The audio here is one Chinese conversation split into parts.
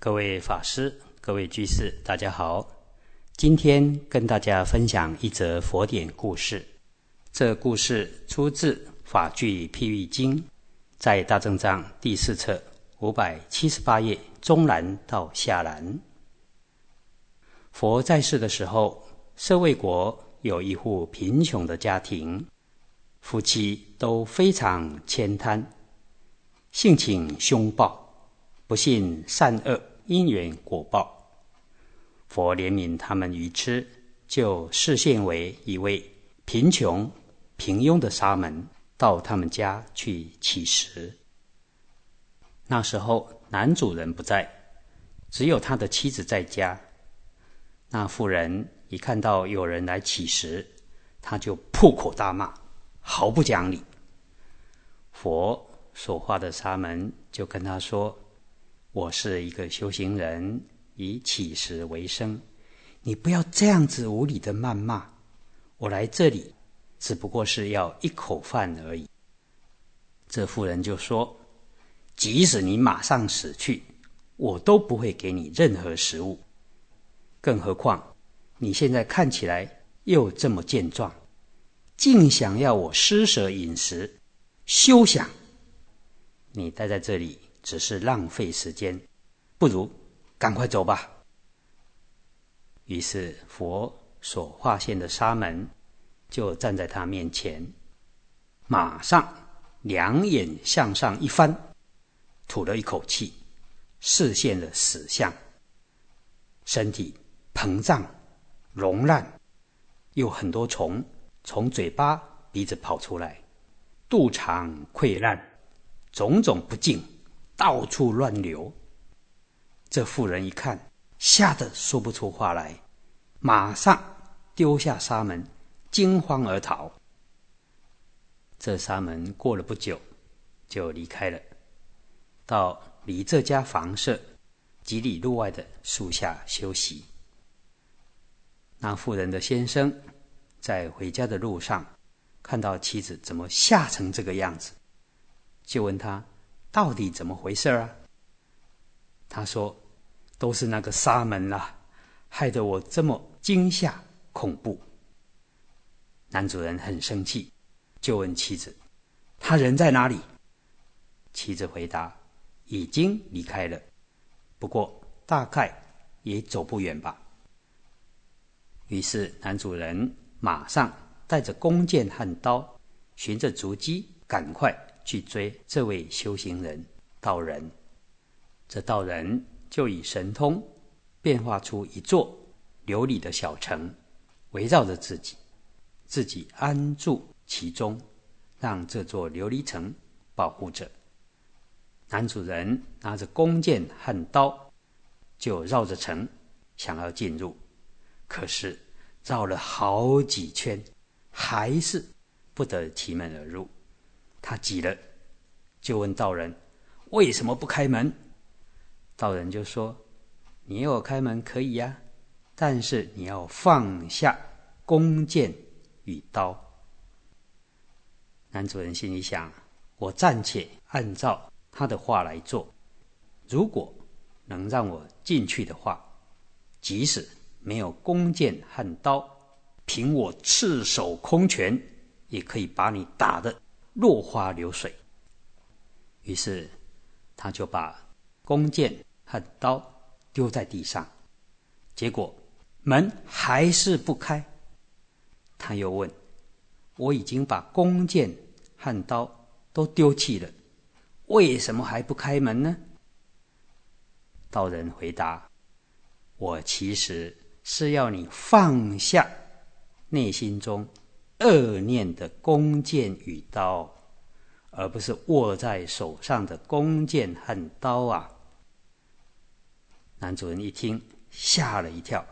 各位法师、各位居士，大家好。今天跟大家分享一则佛典故事。这故事出自《法句譬喻经》，在大正藏第四册五百七十八页中南到下南。佛在世的时候，舍卫国有一户贫穷的家庭，夫妻都非常悭贪，性情凶暴。不信善恶因缘果报，佛怜悯他们愚痴，就示现为一位贫穷平庸的沙门，到他们家去乞食。那时候男主人不在，只有他的妻子在家。那妇人一看到有人来乞食，他就破口大骂，毫不讲理。佛所化的沙门就跟他说。我是一个修行人，以乞食为生。你不要这样子无理的谩骂。我来这里只不过是要一口饭而已。这妇人就说：“即使你马上死去，我都不会给你任何食物。更何况你现在看起来又这么健壮，竟想要我施舍饮食，休想！你待在这里。”只是浪费时间，不如赶快走吧。于是佛所化现的沙门就站在他面前，马上两眼向上一翻，吐了一口气，视现了死相，身体膨胀、溶烂，有很多虫从嘴巴、鼻子跑出来，肚肠溃烂，种种不净。到处乱流。这妇人一看，吓得说不出话来，马上丢下沙门，惊慌而逃。这沙门过了不久，就离开了，到离这家房舍几里路外的树下休息。那妇人的先生在回家的路上，看到妻子怎么吓成这个样子，就问他。到底怎么回事啊？他说：“都是那个沙门啦，害得我这么惊吓恐怖。”男主人很生气，就问妻子：“他人在哪里？”妻子回答：“已经离开了，不过大概也走不远吧。”于是男主人马上带着弓箭和刀，循着足迹赶快。去追这位修行人道人，这道人就以神通变化出一座琉璃的小城，围绕着自己，自己安住其中，让这座琉璃城保护着。男主人拿着弓箭和刀，就绕着城想要进入，可是绕了好几圈，还是不得其门而入。他急了，就问道人：“为什么不开门？”道人就说：“你要我开门可以呀，但是你要放下弓箭与刀。”男主人心里想：“我暂且按照他的话来做，如果能让我进去的话，即使没有弓箭和刀，凭我赤手空拳，也可以把你打的。”落花流水。于是，他就把弓箭和刀丢在地上，结果门还是不开。他又问：“我已经把弓箭和刀都丢弃了，为什么还不开门呢？”道人回答：“我其实是要你放下内心中。”恶念的弓箭与刀，而不是握在手上的弓箭和刀啊！男主人一听，吓了一跳。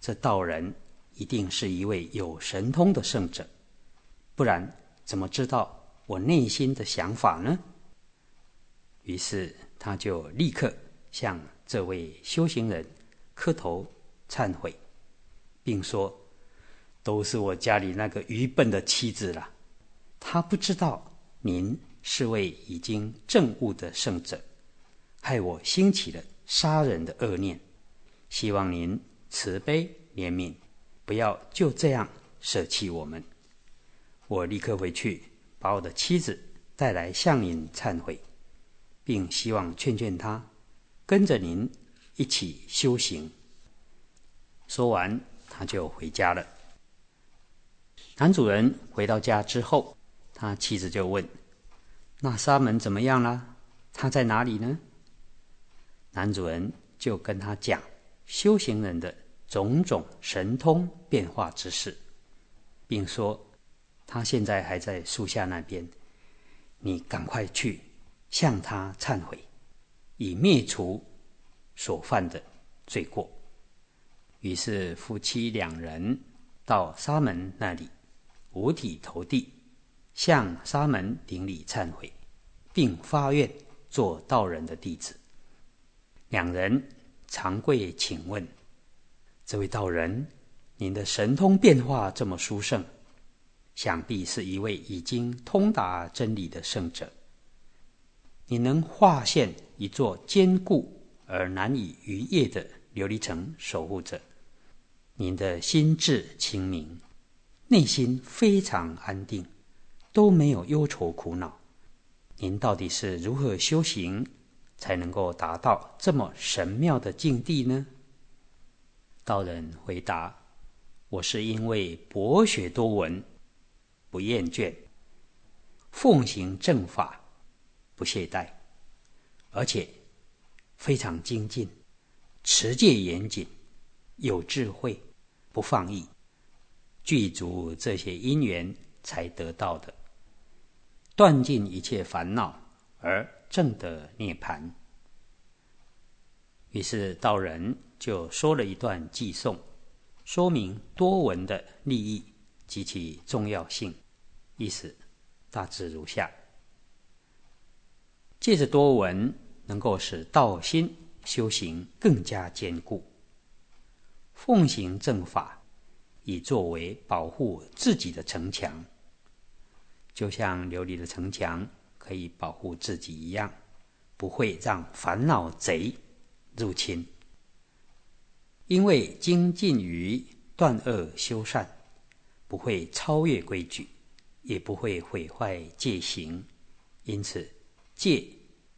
这道人一定是一位有神通的圣者，不然怎么知道我内心的想法呢？于是他就立刻向这位修行人磕头忏悔，并说。都是我家里那个愚笨的妻子了，她不知道您是位已经证悟的圣者，害我兴起了杀人的恶念，希望您慈悲怜悯，不要就这样舍弃我们。我立刻回去，把我的妻子带来向您忏悔，并希望劝劝她，跟着您一起修行。说完，他就回家了。男主人回到家之后，他妻子就问：“那沙门怎么样了？他在哪里呢？”男主人就跟他讲修行人的种种神通变化之事，并说。他现在还在树下那边，你赶快去向他忏悔，以灭除所犯的罪过。于是夫妻两人到沙门那里，五体投地，向沙门顶礼忏悔，并发愿做道人的弟子。两人长跪请问：这位道人，您的神通变化这么殊胜？想必是一位已经通达真理的圣者。你能化现一座坚固而难以逾越的琉璃城守护者。您的心智清明，内心非常安定，都没有忧愁苦恼。您到底是如何修行，才能够达到这么神妙的境地呢？道人回答：“我是因为博学多闻。”不厌倦，奉行正法，不懈怠，而且非常精进，持戒严谨，有智慧，不放逸，具足这些因缘才得到的，断尽一切烦恼而正得涅盘。于是道人就说了一段偈颂，说明多闻的利益及其重要性。意思大致如下：借着多闻，能够使道心修行更加坚固；奉行正法，以作为保护自己的城墙，就像琉璃的城墙可以保护自己一样，不会让烦恼贼入侵。因为精进于断恶修善，不会超越规矩。也不会毁坏戒行，因此戒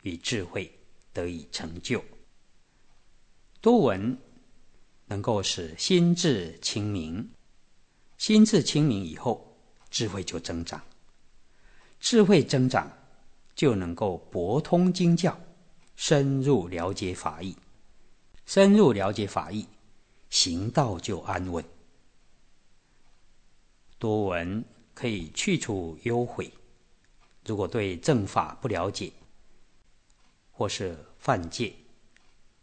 与智慧得以成就。多闻能够使心智清明，心智清明以后，智慧就增长。智慧增长，就能够博通经教，深入了解法义。深入了解法义，行道就安稳。多闻。可以去除忧悔。如果对正法不了解，或是犯戒，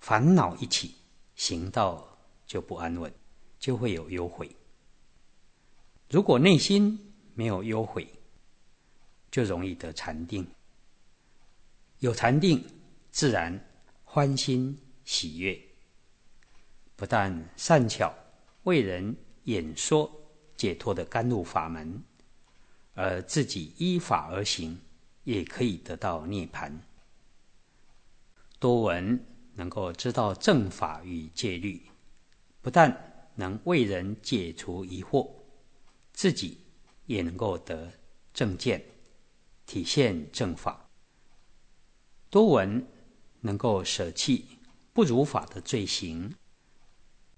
烦恼一起，行道就不安稳，就会有忧悔。如果内心没有忧悔，就容易得禅定。有禅定，自然欢欣喜悦，不但善巧为人演说解脱的甘露法门。而自己依法而行，也可以得到涅盘。多闻能够知道正法与戒律，不但能为人解除疑惑，自己也能够得正见，体现正法。多闻能够舍弃不如法的罪行，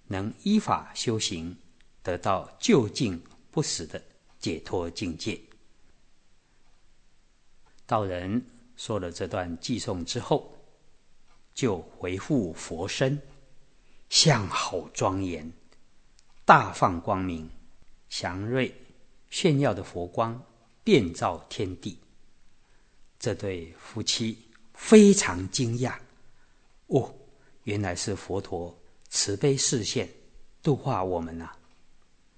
能依法修行，得到究竟不死的。解脱境界。道人说了这段偈颂之后，就回复佛身，相好庄严，大放光明，祥瑞炫耀的佛光遍照天地。这对夫妻非常惊讶，哦，原来是佛陀慈悲示现，度化我们啊！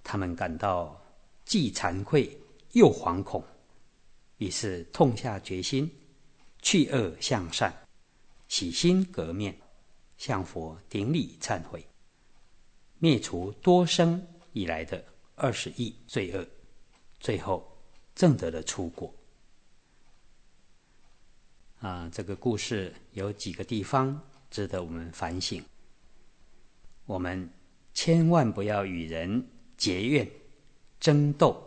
他们感到。既惭愧又惶恐，于是痛下决心，去恶向善，洗心革面，向佛顶礼忏悔，灭除多生以来的二十亿罪恶，最后证得了出果。啊，这个故事有几个地方值得我们反省。我们千万不要与人结怨、争斗，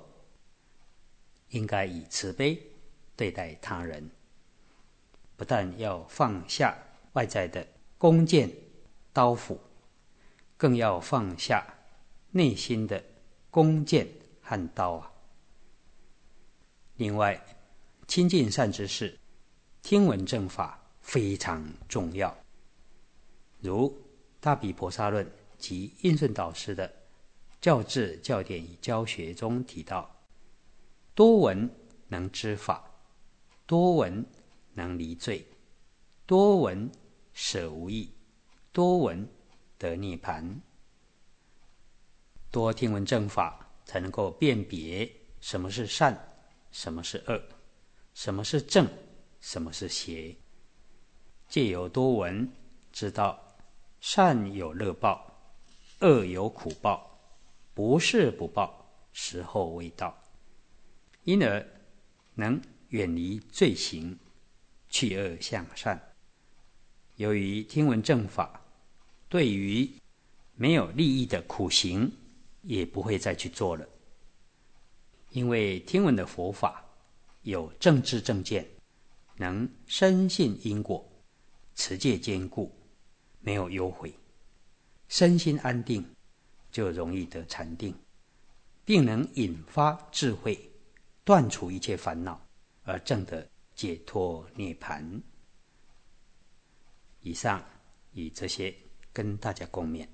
应该以慈悲对待他人。不但要放下外在的弓箭、刀斧，更要放下内心的弓箭和刀啊！另外，亲近善知识，听闻正法非常重要。如《大比婆沙论》及印顺导师的教智教典与教学中提到：多闻能知法，多闻能离罪，多闻舍无益，多闻得涅盘。多听闻正法，才能够辨别什么是善。什么是恶？什么是正？什么是邪？借由多闻，知道善有乐报，恶有苦报，不是不报，时候未到，因而能远离罪行，去恶向善。由于听闻正法，对于没有利益的苦行，也不会再去做了。因为听闻的佛法有正知正见，能深信因果，持戒坚固，没有忧悔，身心安定，就容易得禅定，并能引发智慧，断除一切烦恼，而证得解脱涅盘。以上以这些跟大家共勉。